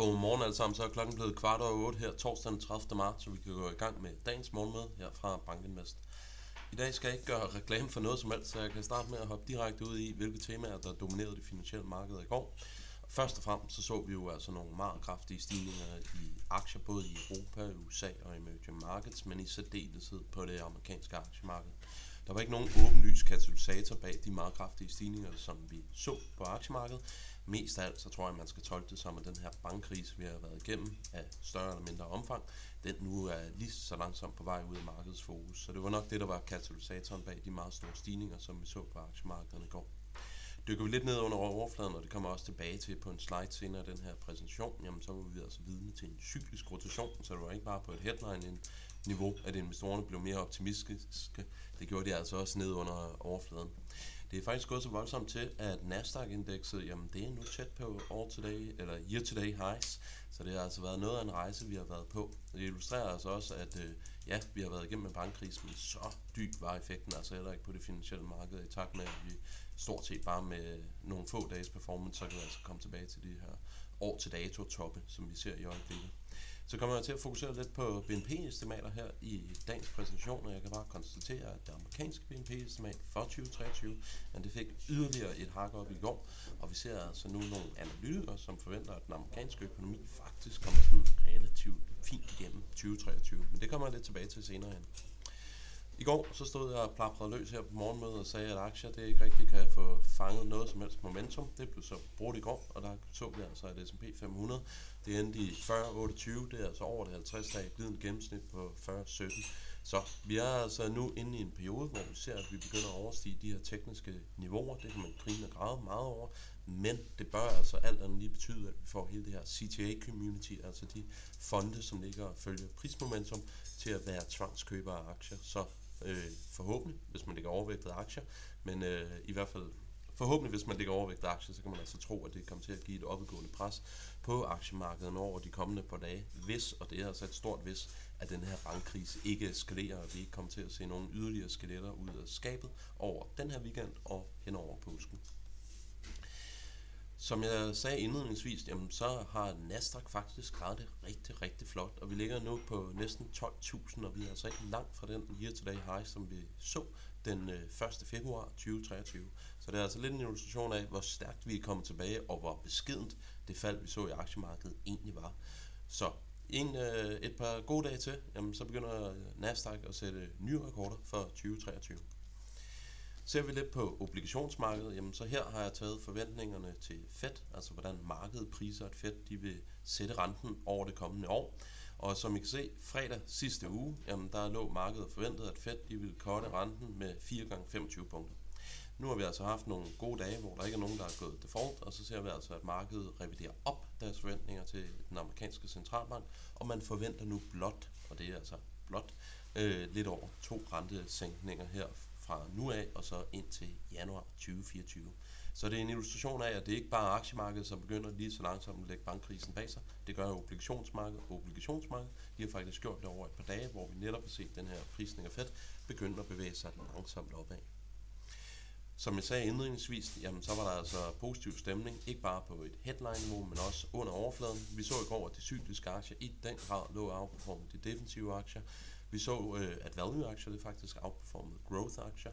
Godmorgen alle sammen, så er klokken blevet kvart over 8 her torsdag den 30. marts, så vi kan gå i gang med dagens morgenmøde her fra Bankinvest. I dag skal jeg ikke gøre reklame for noget som helst, så jeg kan starte med at hoppe direkte ud i, hvilke temaer, der dominerede det finansielle marked i går. Først og fremmest så så vi jo altså nogle meget kraftige stigninger i aktier, både i Europa, USA og emerging markets, men i særdeleshed på det amerikanske aktiemarked. Der var ikke nogen åbenlys katalysator bag de meget kraftige stigninger, som vi så på aktiemarkedet. Mest af alt så tror jeg, man skal tolke det som, at den her bankkrise, vi har været igennem af større eller mindre omfang, den nu er lige så langsomt på vej ud af markedets fokus. Så det var nok det, der var katalysatoren bag de meget store stigninger, som vi så på aktiemarkederne i går. Dykker vi lidt ned under overfladen, og det kommer også tilbage til på en slide senere i den her præsentation, jamen så var vi altså vidne til en cyklisk rotation, så det var ikke bare på et headline niveau, at investorerne blev mere optimistiske. Det gjorde de altså også ned under overfladen. Det er faktisk gået så voldsomt til, at Nasdaq-indekset, jamen det er nu tæt på all today, eller year to day highs, så det har altså været noget af en rejse, vi har været på. Det illustrerer altså også, at øh, ja, vi har været igennem en bankkrise, men så dyb var effekten altså heller ikke på det finansielle marked, i takt med, at vi stort set bare med nogle få dages performance, så kan vi altså komme tilbage til de her år til dato toppe, som vi ser i øjeblikket. Så kommer jeg til at fokusere lidt på BNP-estimater her i dagens præsentation, og jeg kan bare konstatere, at det amerikanske BNP-estimat for 2023, men det fik yderligere et hak op i går, og vi ser altså nu nogle analytikere, som forventer, at den amerikanske økonomi faktisk kommer sådan relativt fint igennem 2023. Men det kommer jeg lidt tilbage til senere hen. I går så stod jeg og plaprede løs her på morgenmødet og sagde, at aktier det ikke rigtig kan få fanget noget som helst momentum. Det blev så brugt i går, og der tog vi altså, et S&P 500 det endte i 40-28, det er altså over det 50 dage glidende gennemsnit på 40-17. Så vi er altså nu inde i en periode, hvor vi ser, at vi begynder at overstige de her tekniske niveauer. Det kan man grine og græde meget over, men det bør altså alt andet lige betyde, at vi får hele det her CTA-community, altså de fonde, som ligger og følger prismomentum, til at være tvangskøbere af aktier. Så øh, forhåbentlig, hvis man ligger overvægtet aktier, men øh, i hvert fald forhåbentlig, hvis man ligger overvægtet aktier, så kan man altså tro, at det kommer til at give et opadgående pres på aktiemarkedet over de kommende par dage, hvis, og det er altså et stort hvis, at den her bankkrise ikke eskalerer, og vi ikke kommer til at se nogen yderligere skeletter ud af skabet over den her weekend og henover påsken. Som jeg sagde indledningsvis, jamen, så har Nasdaq faktisk klaret det rigtig, rigtig flot, og vi ligger nu på næsten 12.000, og vi er altså ikke langt fra den year-to-day high, som vi så den øh, 1. Februar 2023. Så det er altså lidt en illustration af, hvor stærkt vi er kommet tilbage, og hvor beskedent det fald, vi så i aktiemarkedet, egentlig var. Så en, øh, et par gode dage til, jamen, så begynder Nasdaq at sætte nye rekorder for 2023. Ser vi lidt på obligationsmarkedet, jamen så her har jeg taget forventningerne til Fed, altså hvordan markedet priser, at Fed de vil sætte renten over det kommende år. Og som I kan se, fredag sidste uge, jamen der lå markedet forventet, at Fed de ville korte renten med 4 gange 25 punkter. Nu har vi altså haft nogle gode dage, hvor der ikke er nogen, der er gået default, og så ser vi altså, at markedet reviderer op deres forventninger til den amerikanske centralbank, og man forventer nu blot, og det er altså blot, øh, lidt over to rentesænkninger her fra nu af og så ind til januar 2024. Så det er en illustration af, at det ikke bare er aktiemarkedet, som begynder lige så langsomt at lægge bankkrisen bag sig. Det gør obligationsmarkedet. Obligationsmarkedet, de har faktisk gjort det over et par dage, hvor vi netop har set den her prisning af fedt begynde at bevæge sig langsomt opad. Som jeg sagde indledningsvis, jamen, så var der altså positiv stemning, ikke bare på et headline-niveau, men også under overfladen. Vi så i går, at de cykliske aktier i den grad lå outperformet de defensive aktier. Vi så, øh, at value-aktier faktisk outperformede growth-aktier.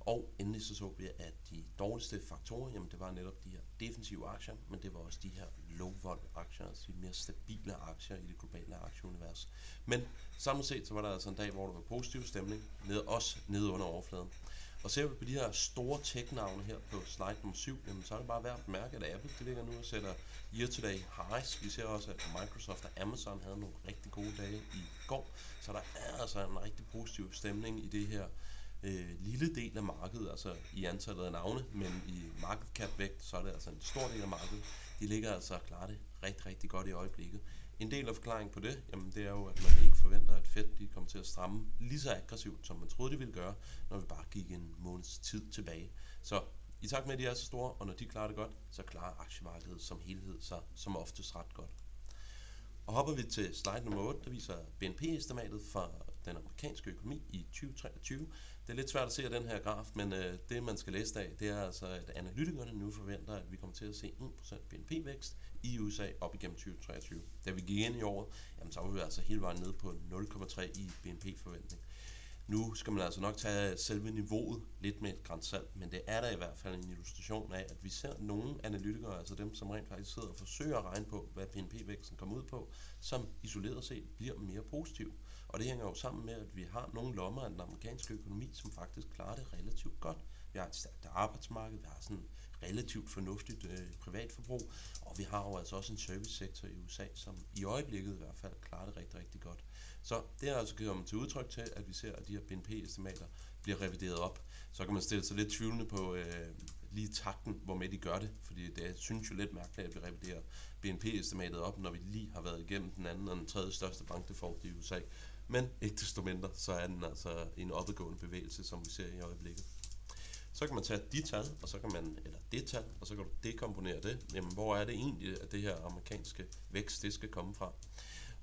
Og endelig så så vi, at de dårligste faktorer, jamen det var netop de her defensive aktier, men det var også de her low vol aktier, altså de mere stabile aktier i det globale aktieunivers. Men samlet set, så var der altså en dag, hvor der var positiv stemning, ned, os nede under overfladen. Og ser vi på de her store tech-navne her på slide nummer 7, jamen, så er det bare værd at bemærke, at Apple det ligger nu og sætter year-to-day highs. Vi ser også, at Microsoft og Amazon havde nogle rigtig gode dage i går. Så der er altså en rigtig positiv stemning i det her øh, lille del af markedet, altså i antallet af navne, men i market cap vægt, så er det altså en stor del af markedet. De ligger altså og klarer det rigtig, rigtig godt i øjeblikket. En del af forklaringen på det, jamen det er jo, at man ikke forventer, at Fed de kommer til at stramme lige så aggressivt, som man troede, de ville gøre, når vi bare gik en måneds tid tilbage. Så i takt med, at de er så store, og når de klarer det godt, så klarer aktiemarkedet som helhed sig som oftest ret godt. Og hopper vi til slide nummer 8, der viser BNP-estimatet for den amerikanske økonomi i 2023, det er lidt svært at se af den her graf, men øh, det man skal læse af, det er altså, at analytikerne nu forventer, at vi kommer til at se 1% BNP-vækst i USA op igennem 2023. Da vi gik ind i året, jamen, så var vi altså hele vejen nede på 0,3 i BNP-forventning. Nu skal man altså nok tage selve niveauet lidt med et grænsalt, men det er der i hvert fald en illustration af, at vi ser nogle analytikere, altså dem, som rent faktisk sidder og forsøger at regne på, hvad BNP-væksten kommer ud på, som isoleret set bliver mere positiv. Og det hænger jo sammen med, at vi har nogle lommer af den amerikanske økonomi, som faktisk klarer det relativt godt. Vi har et stærkt arbejdsmarked, vi har sådan relativt fornuftigt øh, privatforbrug, og vi har jo altså også en servicesektor i USA, som i øjeblikket i hvert fald klarer det rigtig, rigtig godt. Så det er altså kommet til udtryk til, at vi ser, at de her BNP-estimater bliver revideret op. Så kan man stille sig lidt tvivlende på øh, lige takten, hvor med de gør det, fordi det synes jo lidt mærkeligt, at vi reviderer BNP-estimatet op, når vi lige har været igennem den anden og den tredje største bankdefault i USA. Men ikke desto mindre, så er den altså en opadgående bevægelse, som vi ser i øjeblikket. Så kan man tage de tal, og så kan man, eller det tal, og så kan du dekomponere det. Jamen, hvor er det egentlig, at det her amerikanske vækst, det skal komme fra?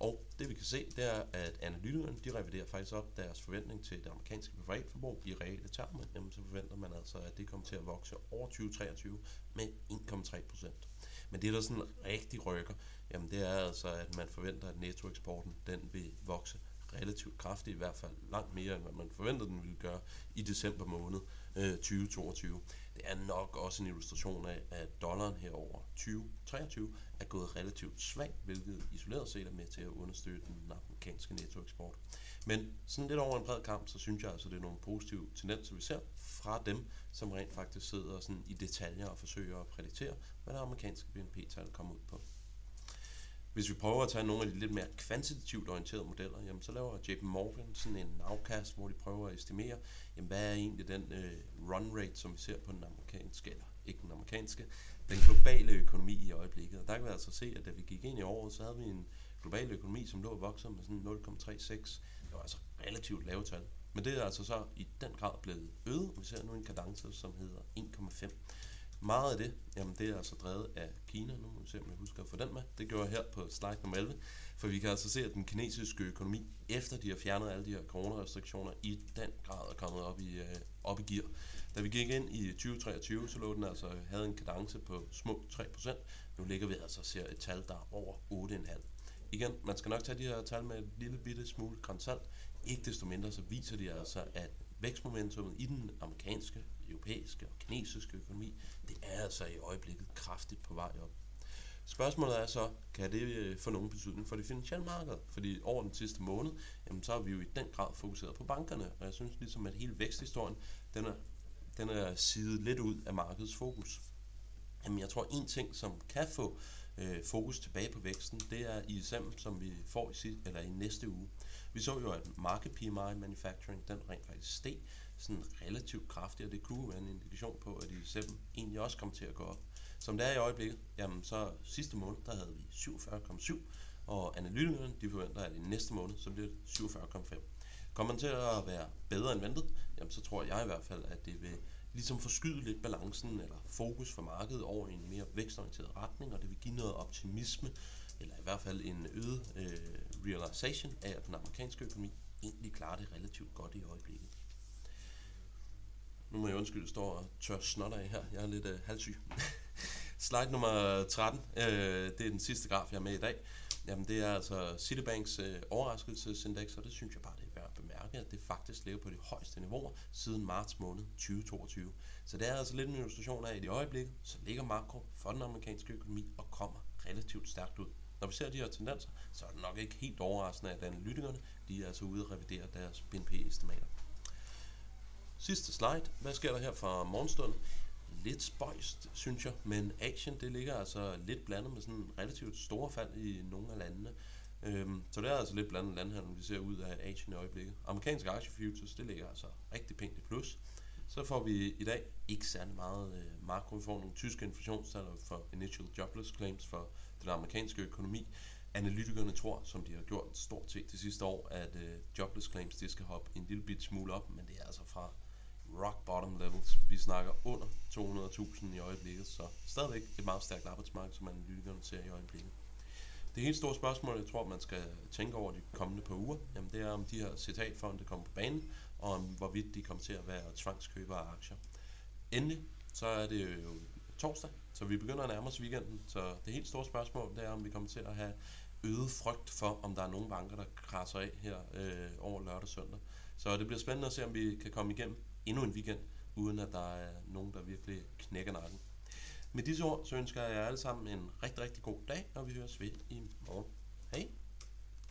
Og det vi kan se, det er, at analytikerne de reviderer faktisk op deres forventning til det amerikanske privatforbrug i reelle termer. Jamen, så forventer man altså, at det kommer til at vokse over 2023 med 1,3 procent. Men det, der sådan rigtig rykker, jamen det er altså, at man forventer, at nettoeksporten den vil vokse relativt kraftigt, i hvert fald langt mere, end hvad man forventede, den ville gøre i december måned øh, 2022. Det er nok også en illustration af, at dollaren herover 2023 er gået relativt svag, hvilket isoleret set er med til at understøtte den amerikanske nettoeksport. Men sådan lidt over en bred kamp, så synes jeg altså, det er nogle positive tendenser, vi ser fra dem, som rent faktisk sidder sådan i detaljer og forsøger at prædiktere, hvad det amerikanske BNP-tal kommer ud på. Hvis vi prøver at tage nogle af de lidt mere kvantitativt orienterede modeller, jamen så laver JP Morgan sådan en afkast, hvor de prøver at estimere, jamen hvad er egentlig den øh, run rate, som vi ser på den amerikanske, eller ikke den amerikanske, den globale økonomi i øjeblikket. Og der kan vi altså se, at da vi gik ind i året, så havde vi en global økonomi, som lå og voksede med sådan 0,36. Det var altså relativt lave tal. Men det er altså så i den grad blevet øget, og vi ser nu en kadence, som hedder 1,5. Meget af det, jamen det er altså drevet af Kina. Nu må vi se, om jeg husker at få den med. Det gjorde jeg her på slide nummer 11. For vi kan altså se, at den kinesiske økonomi, efter de har fjernet alle de her coronarestriktioner, i den grad er kommet op i, øh, op i gear. Da vi gik ind i 2023, så lå den altså, havde en kadence på små 3%. Nu ligger vi altså og ser et tal, der er over 8,5. Igen, man skal nok tage de her tal med et lille bitte smule grænsalt. Ikke desto mindre, så viser de altså, at vækstmomentumet i den amerikanske, europæiske og kinesiske økonomi, det er altså i øjeblikket kraftigt på vej op. Spørgsmålet er så, kan det øh, få nogen betydning for det finansielle marked? Fordi over den sidste måned, jamen, så har vi jo i den grad fokuseret på bankerne, og jeg synes ligesom, at hele væksthistorien, den er, den er sidet lidt ud af markedets fokus. Jamen, jeg tror, en ting, som kan få øh, fokus tilbage på væksten, det er ISM, som vi får i, sit, eller i næste uge. Vi så jo, at market PMI manufacturing, den rent faktisk steg sådan relativt kraftigt, og det kunne være en indikation på, at ISM egentlig også kommer til at gå op. Som det er i øjeblikket, jamen så sidste måned, der havde vi 47,7, og analytikerne, de forventer, at i næste måned, så bliver det 47,5. Kommer man til at være bedre end ventet, jamen så tror jeg i hvert fald, at det vil ligesom forskyde lidt balancen eller fokus for markedet over i en mere vækstorienteret retning, og det vil give noget optimisme, eller i hvert fald en øget øh, realization af, at den amerikanske økonomi egentlig klarer det relativt godt i øjeblikket. Nu må jeg undskylde, at jeg står og tør snotter af her. Jeg er lidt øh, halvsyg. Slide nummer 13, øh, det er den sidste graf, jeg er med i dag. Jamen, det er altså Citibanks øh, overraskelsesindeks, og det synes jeg bare, det er det faktisk ligger på de højeste niveauer siden marts måned 2022. Så det er altså lidt en illustration af, at i øjeblikket, så ligger makro for den amerikanske økonomi og kommer relativt stærkt ud. Når vi ser de her tendenser, så er det nok ikke helt overraskende, at analytikerne de er altså ude og revidere deres BNP-estimater. Sidste slide. Hvad sker der her fra morgenstunden? Lidt spøjst, synes jeg, men Asien det ligger altså lidt blandet med sådan relativt store fald i nogle af landene. Øhm, så det er altså lidt blandet landhandel, vi ser ud af Asien i øjeblikket. Amerikanske aktiefutures, det ligger altså rigtig pænt i plus. Så får vi i dag ikke særlig meget øh, makro. Vi får nogle tyske inflationstal for initial jobless claims for den amerikanske økonomi. Analytikerne tror, som de har gjort stort set det sidste år, at øh, jobless claims det skal hoppe en lille bit smule op, men det er altså fra rock bottom levels. Vi snakker under 200.000 i øjeblikket, så stadigvæk et meget stærkt arbejdsmarked, som analytikerne ser i øjeblikket. Det helt store spørgsmål, jeg tror, man skal tænke over de kommende par uger, jamen det er, om de her citatfonde kommer på banen, og om hvorvidt de kommer til at være tvangskøbere af aktier. Endelig, så er det jo torsdag, så vi begynder at nærme os weekenden, så det helt store spørgsmål, det er, om vi kommer til at have øget frygt for, om der er nogle banker, der krasser af her øh, over lørdag og søndag. Så det bliver spændende at se, om vi kan komme igennem endnu en weekend, uden at der er nogen, der virkelig knækker nakken. Med disse ord, så ønsker jeg jer alle sammen en rigtig, rigtig god dag, og vi høres ved i morgen. Hej!